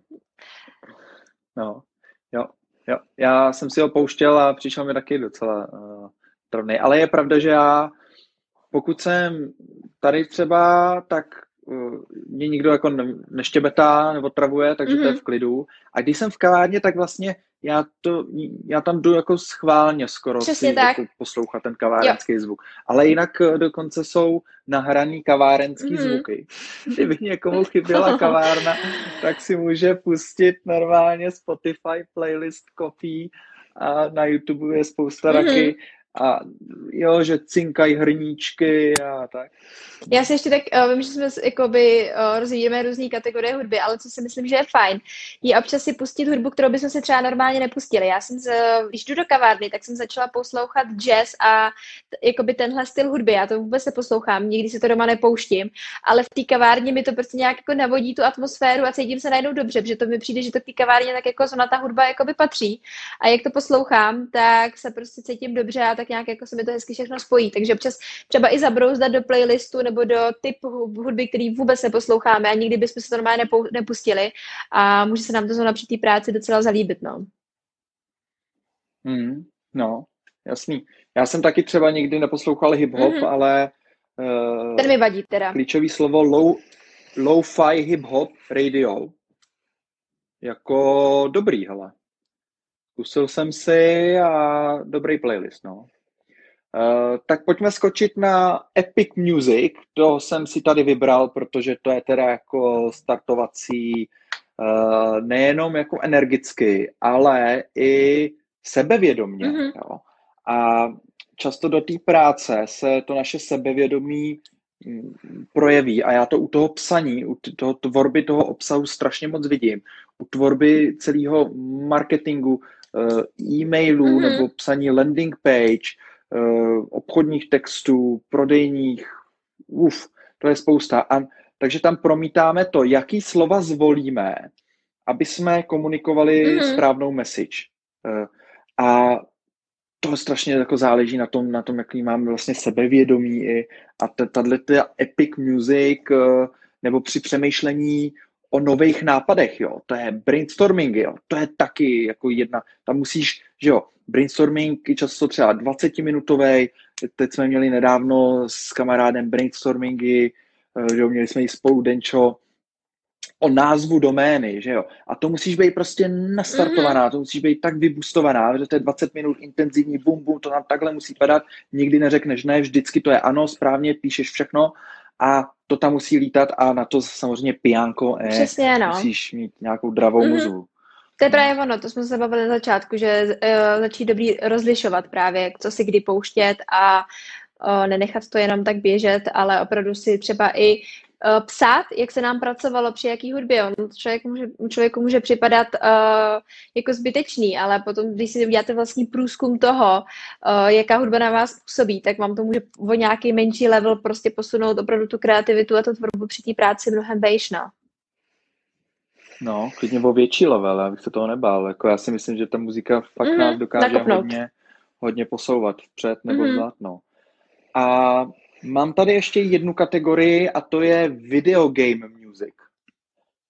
No, jo, jo. Já jsem si ho pouštěl a přišel mi taky docela uh, travný, ale je pravda, že já pokud jsem tady třeba, tak uh, mě nikdo jako ne, neštěbetá nebo travuje, takže mm-hmm. to je mhm. v klidu. A když jsem v kavárně, tak vlastně já, to, já tam jdu jako schválně skoro Přesně si tak. Jako poslouchat ten kavárenský jo. zvuk. Ale jinak uh, dokonce jsou nahraný kavárenský mm-hmm. zvuky. Kdyby někomu chyběla kavárna, tak si může pustit normálně Spotify playlist kopí a na YouTube je spousta mm-hmm. taky a jo, že cinkají hrníčky a tak. Já si ještě tak, uh, vím, že jsme jakoby uh, rozvíjíme různé kategorie hudby, ale co si myslím, že je fajn, je občas si pustit hudbu, kterou bychom si třeba normálně nepustili. Já jsem, z, když jdu do kavárny, tak jsem začala poslouchat jazz a jakoby tenhle styl hudby. Já to vůbec neposlouchám, nikdy si to doma nepouštím, ale v té kavárně mi to prostě nějak jako navodí tu atmosféru a cítím se najednou dobře, protože to mi přijde, že to v té kavárně tak jako zrovna ta hudba jakoby patří. A jak to poslouchám, tak se prostě cítím dobře a tak nějak jako se mi to hezky všechno spojí. Takže občas třeba i zabrouzdat do playlistu nebo do typu hudby, který vůbec neposloucháme a nikdy bychom se to normálně nepustili a může se nám to zrovna při té práci docela zalíbit, no. Mm, no, jasný. Já jsem taky třeba nikdy neposlouchal hip-hop, mm-hmm. ale uh, ten mi vadí teda. Klíčový slovo low, low-fi hip-hop radio. Jako dobrý, hele. Zkusil jsem si a dobrý playlist, no. Uh, tak pojďme skočit na Epic Music, to jsem si tady vybral, protože to je teda jako startovací uh, nejenom jako energicky, ale i sebevědomně. Mm-hmm. Jo. A často do té práce se to naše sebevědomí mm, projeví a já to u toho psaní, u toho tvorby toho obsahu strašně moc vidím. U tvorby celého marketingu, e-mailů mm-hmm. nebo psaní landing page, Eh, obchodních textů, prodejních, uf, to je spousta. A, takže tam promítáme to, jaký slova zvolíme, aby jsme komunikovali mm-hmm. správnou message. Eh, a to strašně jako záleží na tom, na tom, jaký máme vlastně sebevědomí i a tahle epic music eh, nebo při přemýšlení o nových nápadech, jo, to je brainstorming, jo, to je taky jako jedna, tam musíš, že jo, brainstorming často třeba 20-minutový, teď jsme měli nedávno s kamarádem brainstormingy, eh, že jo, měli jsme ji spolu Denčo, o názvu domény, že jo. A to musíš být prostě nastartovaná, mm-hmm. to musíš být tak vybustovaná, že to je 20 minut intenzivní bum, bum, to nám takhle musí padat, nikdy neřekneš ne, vždycky to je ano, správně, píšeš všechno a to tam musí lítat a na to samozřejmě pijánko, eh, Přesně, no. musíš mít nějakou dravou mm-hmm. muzu. To je právě ono, to jsme se bavili na začátku, že uh, začít dobrý rozlišovat právě, co si kdy pouštět a uh, nenechat to jenom tak běžet, ale opravdu si třeba i uh, psát, jak se nám pracovalo při jaký hudbě. On člověk může, člověku může připadat uh, jako zbytečný, ale potom, když si uděláte vlastní průzkum toho, uh, jaká hudba na vás působí, tak vám to může o nějaký menší level prostě posunout opravdu tu kreativitu a tu tvorbu při té práci mnohem vejš, no. No, klidně o větší level, abych se toho nebál. Jako já si myslím, že ta muzika fakt mm, nás dokáže hodně, hodně posouvat vpřed nebo mm. vzad. No. A mám tady ještě jednu kategorii a to je video game music.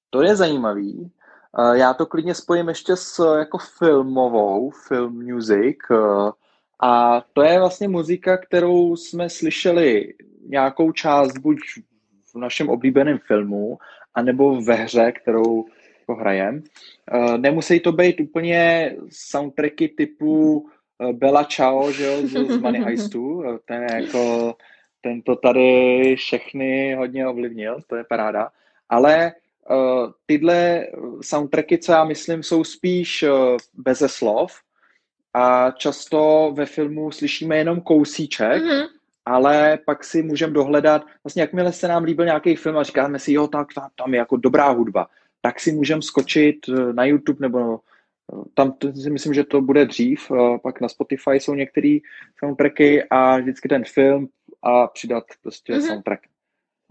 To je zajímavý. Já to klidně spojím ještě s jako filmovou, film music. A to je vlastně muzika, kterou jsme slyšeli nějakou část buď v našem oblíbeném filmu, anebo ve hře, kterou hrajem. Nemusí to být úplně soundtracky typu Bella Ciao, že jo, z, Money Heistu. Ten je jako, ten to tady všechny hodně ovlivnil, to je paráda. Ale uh, tyhle soundtracky, co já myslím, jsou spíš uh, beze slov a často ve filmu slyšíme jenom kousíček, mm-hmm ale pak si můžeme dohledat, vlastně jakmile se nám líbil nějaký film a říkáme si, jo, tak, tak tam je jako dobrá hudba, tak si můžeme skočit eh, na YouTube nebo tam si myslím, že to bude dřív, pak na Spotify jsou některé soundtracky a vždycky ten film a přidat prostě mm-hmm. soundtrack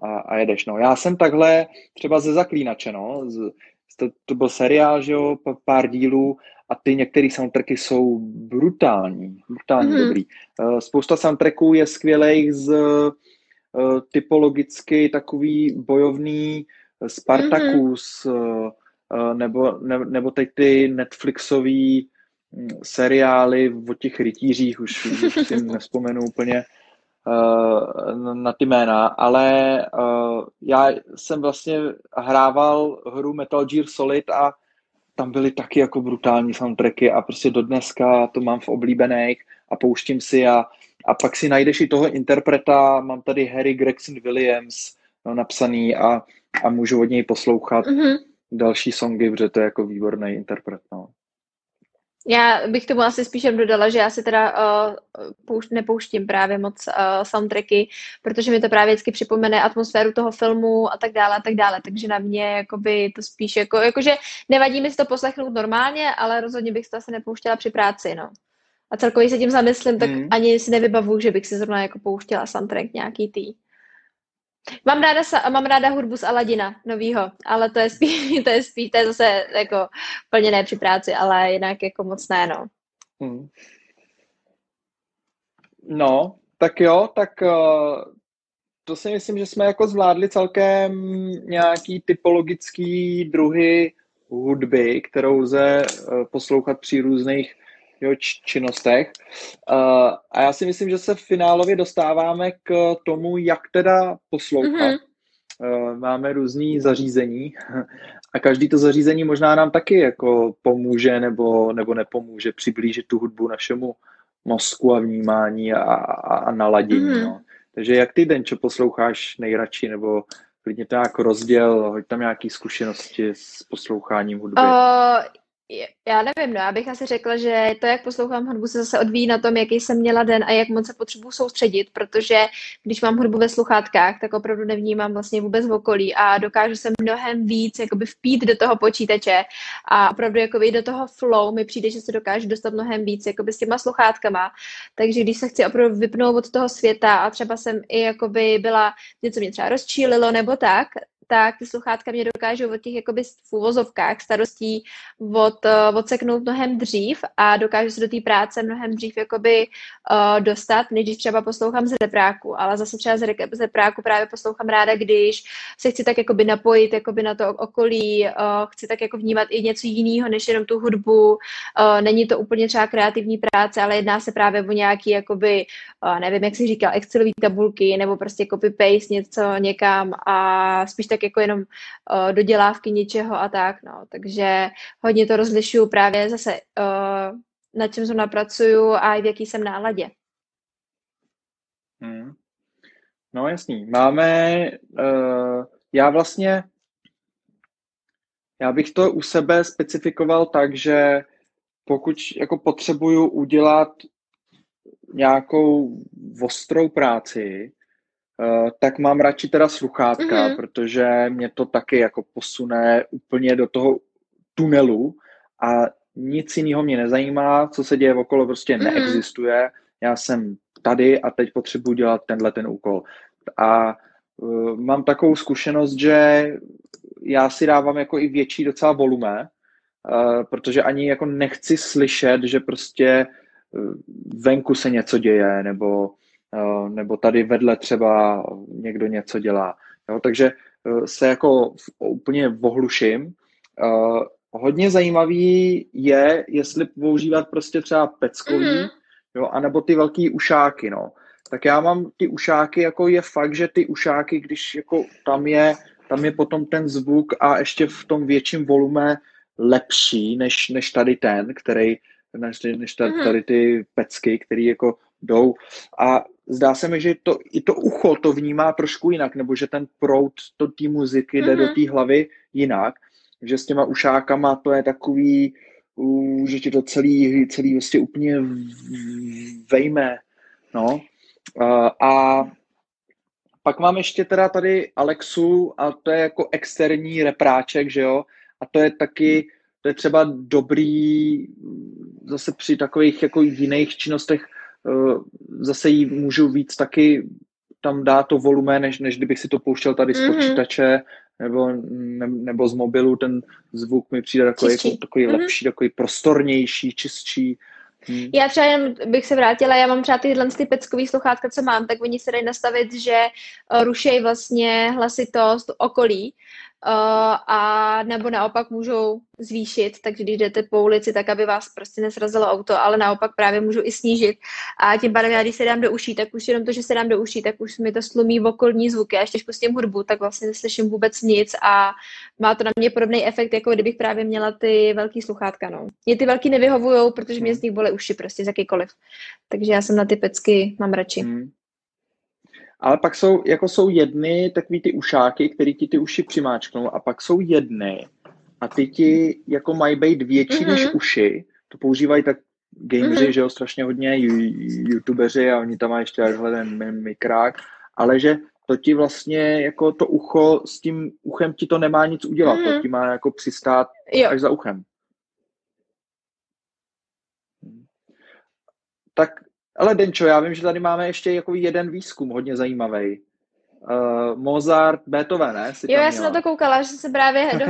a, a jedeš. No. Já jsem takhle třeba ze Zaklínače, no, z, to, to byl seriál, že jo, pár dílů a ty některé soundtracky jsou brutální, brutálně mm-hmm. dobrý. Uh, spousta soundtracků je skvělých z uh, typologicky takový bojovný Spartacus, mm-hmm. nebo, ne, nebo teď ty Netflixový hm, seriály o těch rytířích, už, už si nespomenu úplně na ty jména, ale uh, já jsem vlastně hrával hru Metal Gear Solid a tam byly taky jako brutální soundtracky a prostě do dneska to mám v oblíbených a pouštím si a, a pak si najdeš i toho interpreta, mám tady Harry Gregson Williams no, napsaný a, a můžu od něj poslouchat mm-hmm. další songy, protože to je jako výborný interpret. No. Já bych tomu asi spíš dodala, že já si teda uh, pouš- nepouštím právě moc uh, soundtracky, protože mi to právě vždycky připomene atmosféru toho filmu a tak dále a tak dále, takže na mě jakoby to spíš jako, jakože nevadí mi si to poslechnout normálně, ale rozhodně bych to asi nepouštěla při práci, no. A celkově se tím zamyslím, tak mm. ani si nevybavu, že bych si zrovna jako pouštěla soundtrack nějaký tý. Mám ráda, mám ráda hudbu z Aladina, novýho, ale to je spíš, to je spíš, to je zase jako plně ne při práci, ale jinak jako moc ne, no. Hmm. No, tak jo, tak uh, to si myslím, že jsme jako zvládli celkem nějaký typologický druhy hudby, kterou lze uh, poslouchat při různých jeho činnostech. Uh, a já si myslím, že se v finálově dostáváme k tomu, jak teda poslouchat. Mm-hmm. Máme různý zařízení a každý to zařízení možná nám taky jako pomůže nebo, nebo nepomůže přiblížit tu hudbu našemu mozku a vnímání a, a, a naladění. Mm-hmm. No. Takže jak ty, Denčo, posloucháš nejradši, nebo klidně to nějak rozděl, hoď tam nějaké zkušenosti s posloucháním hudby. Uh, já nevím, no, já bych asi řekla, že to, jak poslouchám hudbu, se zase odvíjí na tom, jaký jsem měla den a jak moc se potřebuji soustředit, protože když mám hudbu ve sluchátkách, tak opravdu nevnímám vlastně vůbec v okolí a dokážu se mnohem víc jakoby vpít do toho počítače a opravdu jakoby do toho flow mi přijde, že se dokážu dostat mnohem víc jakoby s těma sluchátkama. Takže když se chci opravdu vypnout od toho světa a třeba jsem i jakoby byla, něco mě třeba rozčílilo nebo tak, tak ty sluchátka mě dokážou od těch jakoby v úvozovkách starostí od, uh, odseknout mnohem dřív a dokážu se do té práce mnohem dřív jakoby uh, dostat, než když třeba poslouchám z repráku, ale zase třeba z repráku právě poslouchám ráda, když se chci tak jakoby napojit jakoby na to okolí, uh, chci tak jako vnímat i něco jiného, než jenom tu hudbu, uh, není to úplně třeba kreativní práce, ale jedná se právě o nějaký jakoby, uh, nevím, jak si říkal, Excelový tabulky nebo prostě copy-paste něco někam a spíš tak tak jako jenom uh, dodělávky něčeho a tak, no. Takže hodně to rozlišuju právě zase, uh, na čem zrovna pracuju a v jaký jsem náladě. Hmm. No jasný. Máme, uh, já vlastně, já bych to u sebe specifikoval tak, že pokud jako potřebuju udělat nějakou ostrou práci, Eh, tak mám radši teda sluchátka, mm-hmm. protože mě to taky jako posune úplně do toho tunelu a nic jiného mě nezajímá, co se děje okolo, prostě mm-hmm. neexistuje. Já jsem tady a teď potřebuji dělat tenhle ten úkol. A uh, mám takovou zkušenost, že já si dávám jako i větší docela volume, uh, protože ani jako nechci slyšet, že prostě venku se něco děje, nebo nebo tady vedle třeba někdo něco dělá. Jo, takže eh, se jako úplně vohluším. Eh, hodně zajímavý je, jestli používat prostě třeba peckový, mm-hmm. jo, anebo ty velký ušáky, no. Tak já mám ty ušáky, jako je fakt, že ty ušáky, když jako tam je tam je potom ten zvuk a ještě v tom větším volume lepší, než, než tady ten, který, než, než tady, Mhm. tady ty pecky, který jako jdou. A zdá se mi, že to, i to ucho to vnímá trošku jinak, nebo že ten proud to té muziky jde Mhm. do té hlavy jinak, že s těma ušákama to je takový, uh, že ti to celý, celý vlastně úplně vejme, no. Uh, a pak mám ještě teda tady Alexu a to je jako externí repráček, že jo, a to je taky, to je třeba dobrý zase při takových jako jiných činnostech zase jí můžu víc taky tam dát to volume, než, než kdybych si to pouštěl tady z Mhm. počítače nebo, ne, nebo z mobilu, ten zvuk mi přijde takový, Čistší. jako, takový Mhm. lepší, takový prostornější, čistší. Hm. Já třeba jen bych se vrátila, já mám třeba tyhle ty peckový sluchátka, co mám, tak oni se dají nastavit, že rušejí vlastně hlasitost okolí a nebo naopak můžou zvýšit, takže když jdete po ulici, tak aby vás prostě nesrazilo auto, ale naopak právě můžu i snížit. A tím pádem já, když se dám do uší, tak už jenom to, že se dám do uší, tak už mi to slumí v okolní zvuky. A ještě pustím hudbu, tak vlastně neslyším vůbec nic a má to na mě podobný efekt, jako kdybych právě měla ty velký sluchátka. No. Mě ty velký nevyhovují, protože mě z nich bolí uši prostě z jakýkoliv. Takže já jsem na ty pecky mám radši. Hmm. Ale pak jsou, jako jsou jedny takový ty ušáky, který ti ty uši přimáčknou a pak jsou jedny a ty ti jako mají být větší Mhm. než uši. To používají tak gameři, Mhm. že jo, strašně hodně, you- youtubeři a oni tam mají ještě takhle ten mi- mikrák, ale že to ti vlastně jako to ucho, s tím uchem ti to nemá nic udělat, to Mhm. ti má jako přistát Jo, až za uchem. Tak, ale Denčo, já vím, že tady máme ještě jako jeden výzkum hodně zajímavý. Uh, Mozart, Beethoven, ne? Jsi jo, já jsem na to koukala, že se právě do,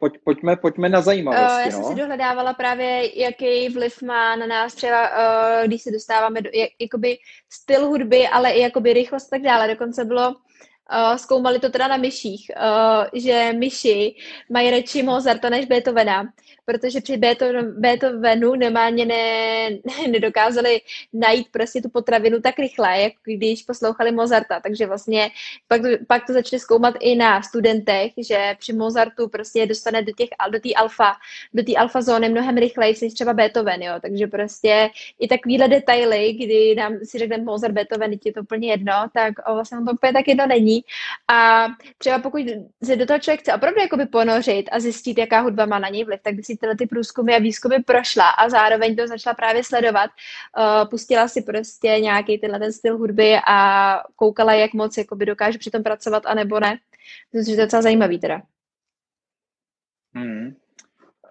Pojď, pojďme, pojďme na Uh, zajímavosti, já jsem no. si dohledávala právě, jaký vliv má na nás třeba, uh, když se dostáváme do, jak, jakoby styl hudby, ale i jakoby rychlost a tak dále. Dokonce bylo, uh, zkoumali to teda na myších, uh, že myši mají radši Mozarta než Beethovena, protože při Beethoven, Beethovenu normálně ne, nedokázali najít prostě tu potravinu tak rychle, jak když poslouchali Mozarta. Takže vlastně pak, pak to začali zkoumat i na studentech, že při Mozartu prostě dostane do těch do té alfa, do té alfa zóny mnohem rychleji než třeba Beethoven, jo. Takže prostě i takovýhle detaily, kdy nám si řekneme Mozart, Beethoven, je to úplně jedno, tak o, vlastně to úplně tak jedno není. A třeba pokud se do toho člověk chce opravdu jakoby ponořit a zjistit, jaká hudba má na něj vliv, tak by si tyhle ty průzkumy a výzkumy prošla a zároveň to začala právě sledovat. Uh, pustila si prostě nějaký tenhle ten styl hudby a koukala, jak moc jakoby dokáže přitom pracovat, anebo ne. Myslím, že to je docela zajímavý teda. Hmm.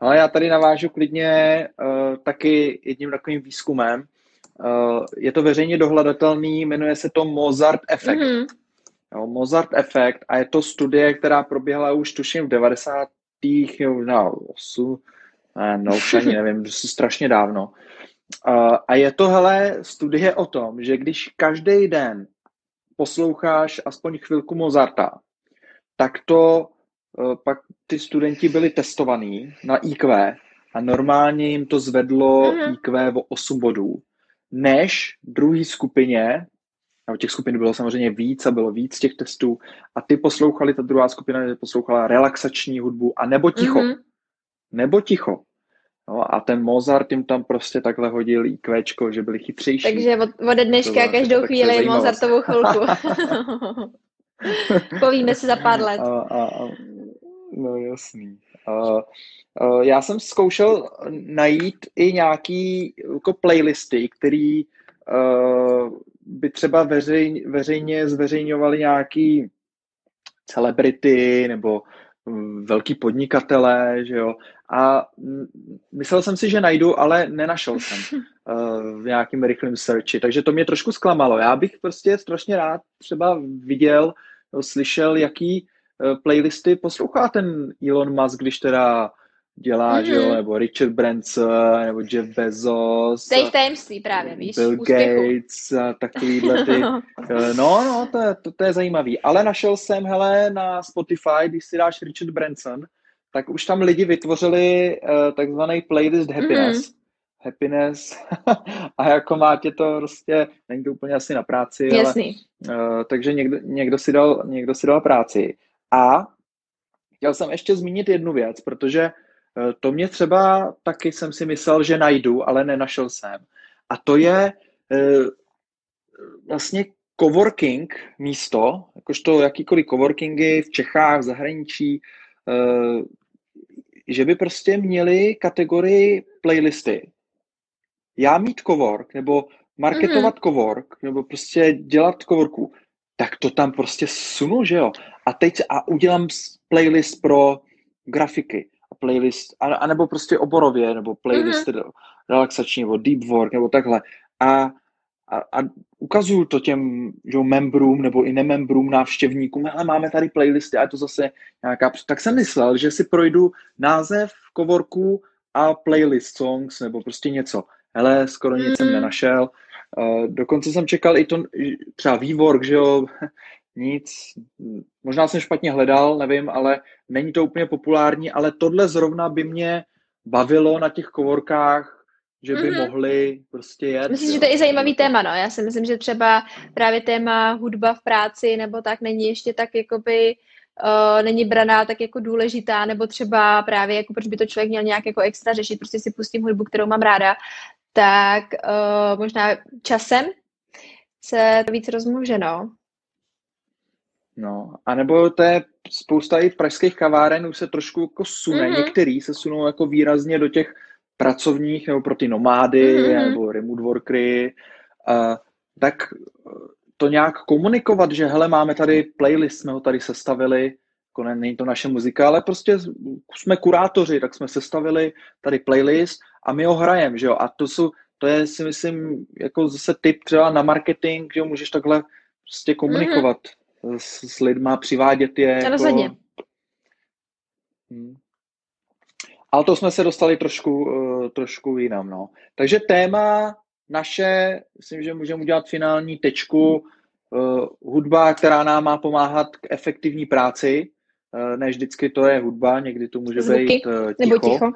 Ale já tady navážu klidně uh, taky jedním takovým výzkumem. Uh, je to veřejně dohledatelný, jmenuje se to Mozart efekt. Mhm. Jo, Mozart efekt a je to studie, která proběhla už tuším v 90. možná 8, ne, no už ani nevím, že strašně dávno. A je to, hele, studie o tom, že když každý den posloucháš aspoň chvilku Mozarta, tak to uh, pak ty studenti byli testovaní na IQ a normálně jim to zvedlo Mhm. IQ o 8 bodů, než druhý skupině, nebo těch skupin bylo samozřejmě víc a bylo víc těch testů a ty poslouchali, ta druhá skupina poslouchala relaxační hudbu a nebo ticho. Mhm. Nebo ticho. No a ten Mozart jim tam prostě takhle hodil IQčko, že byli chytřejší. Takže od, ode dneška byla každou chvíli zajímavost. Mozartovou chvilku. Povíme si za pár let. A, a, a, no jasný. A, a, já jsem zkoušel najít i nějaký jako playlisty, který uh, by třeba veřej, veřejně zveřejňovali nějaký celebrity nebo mm, velký podnikatelé, že jo. A myslel jsem si, že najdu, ale nenašel jsem uh, v nějakým rychlém searchi, takže to mě trošku zklamalo. Já bych prostě strašně rád třeba viděl, no, slyšel, jaký uh, playlisty poslouchá ten Elon Musk, když teda dělá, mm-hmm. že jo, Mhm. nebo Richard Branson, nebo Jeff Bezos, To je tajemství právě, víš, Bill úspěchu. Gates a takovýhle ty Eh, No, no, to to, to je zajímavý. Ale našel jsem, hele, na Spotify, když si dáš Richard Branson, tak už tam lidi vytvořili uh, takzvaný playlist happiness. Mhm. Happiness. a jako má tě to prostě, není to úplně asi na práci, Jasný. ale uh, takže někdo, někdo, si dal, někdo si dal práci. A chtěl jsem ještě zmínit jednu věc, protože eh, to mě třeba taky jsem si myslel, že najdu, ale nenašel jsem. A to je eh, vlastně coworking místo, jakožto jakýkoliv coworkingy v Čechách, v zahraničí, že by prostě měli kategorii playlisty. Já mít cowork, nebo marketovat mm-hmm. cowork, nebo prostě dělat coworku, tak to tam prostě sunu, že jo. A teď a udělám playlist pro grafiky, a playlist, a, a nebo prostě oborově, nebo playlist mm-hmm. relaxační, nebo deep work, nebo takhle. A, a, a ukazuju to těm že, membrům nebo i nemembrům, návštěvníkům, ale máme tady playlisty a je to zase nějaká... Tak jsem myslel, že si projdu název kovorku a playlist songs nebo prostě něco. Hele, skoro nic mm. jsem nenašel. Uh, dokonce jsem čekal i to, třeba vývork, že jo, nic, možná jsem špatně hledal, nevím, ale není to úplně populární, ale tohle zrovna by mě bavilo na těch kovorkách, že by mm-hmm. mohli prostě jet. Myslím, že to je i zajímavý téma, no. Já si myslím, že třeba právě téma hudba v práci nebo tak není ještě tak jakoby uh, není braná tak jako důležitá, nebo třeba právě jako proč by to člověk měl nějak jako extra řešit, prostě si pustím hudbu, kterou mám ráda, tak uh, možná časem se to víc rozmůže, no. No, a nebo to je spousta i pražských kaváren už se trošku jako sune, mm-hmm. některý se sunou jako výrazně do těch pracovních nebo pro ty nomády mm-hmm. nebo remote workery, uh, tak to nějak komunikovat, že hele, máme tady playlist, jsme ho tady sestavili, jako ne, není to naše muzika, ale prostě jsme kurátoři, tak jsme sestavili tady playlist a my ho hrajeme, že jo, a to jsou, to je si myslím jako zase tip třeba na marketing, že jo, můžeš takhle prostě komunikovat mm-hmm. s, s lidma, přivádět je. Jako... Hmm. Ale to jsme se dostali trošku, uh, trošku jinam, no. Takže téma naše, myslím, že můžeme udělat finální tečku, uh, hudba, která nám má pomáhat k efektivní práci, uh, ne vždycky to je hudba, někdy to může Zvuky, být ticho, nebo ticho.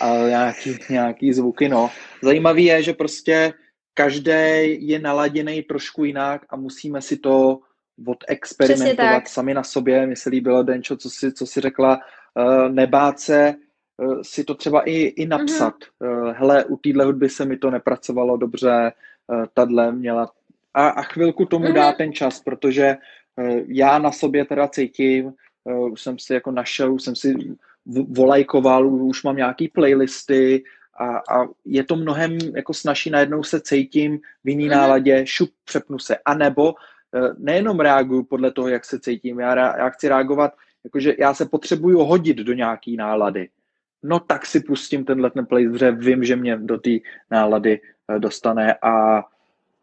ale nějaký, nějaký zvuky, no. Zajímavý je, že prostě každý je naladěný trošku jinak a musíme si to odexperimentovat sami na sobě. Mně se líbilo, Denčo, co si, co si řekla, nebát se Eh, si to třeba i, i napsat. Mm-hmm. Hele, u téhle hudby se mi to nepracovalo dobře, eh, tadle měla... A, a chvilku tomu mm-hmm. dá ten čas, protože já na sobě teda cítím, už jsem si jako našel, už jsem si volajkoval, už mám nějaký playlisty a, a je to mnohem jako snaží, najednou se cítím v jiný mm-hmm. náladě, šup, přepnu se. A nebo nejenom reaguju podle toho, jak se cítím, já, já chci reagovat, jakože já se potřebuju hodit do nějaký nálady no tak si pustím tenhle ten playlist, protože vím, že mě do té nálady eh, dostane a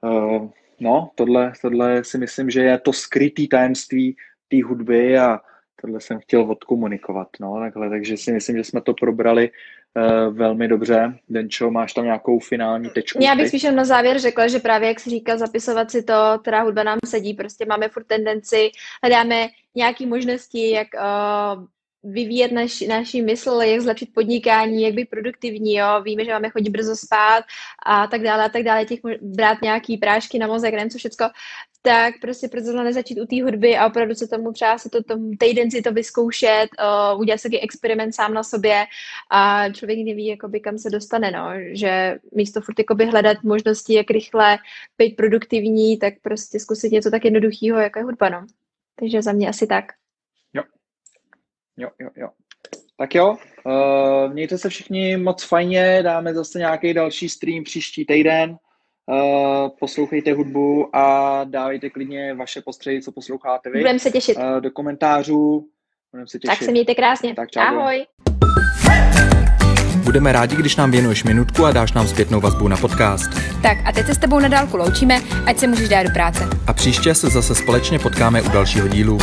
uh, no, tohle, tohle si myslím, že je to skrytý tajemství té hudby a tohle jsem chtěl odkomunikovat, no, takhle, takže si myslím, že jsme to probrali uh, velmi dobře. Denčo, máš tam nějakou finální tečku? Já bych spíš na závěr řekla, že právě, jak jsi říkal, zapisovat si to, která hudba nám sedí, prostě máme furt tendenci, hledáme nějaké možnosti, jak uh, vyvíjet naš, naši mysl, jak zlepšit podnikání, jak být produktivní, jo, víme, že máme chodit brzo spát a tak dále a tak dále, těch brát nějaký prášky na mozek, nevím co všecko, tak prostě proč zrovna nezačít u té hudby a opravdu se tomu třeba se to tomu týden si to vyzkoušet, uh, udělat si experiment sám na sobě a člověk neví, jakoby, kam se dostane, no, že místo furt jakoby, hledat možnosti, jak rychle být produktivní, tak prostě zkusit něco tak jednoduchého, jako je hudba, no. Takže za mě asi tak. Jo, jo, jo. Tak jo, uh, mějte se všichni moc fajně, dáme zase nějaký další stream příští týden. Uh, poslouchejte hudbu a dávejte klidně vaše postřehy, co posloucháte vy. Budeme se těšit. Uh, do komentářů. Budeme se těšit. Tak se mějte krásně. Tak čau. Ahoj. Budeme rádi, když nám věnuješ minutku a dáš nám zpětnou vazbu na podcast. Tak a teď se s tebou na dálku loučíme, ať se můžeš dát do práce. A příště se zase společně potkáme u dalšího dílu.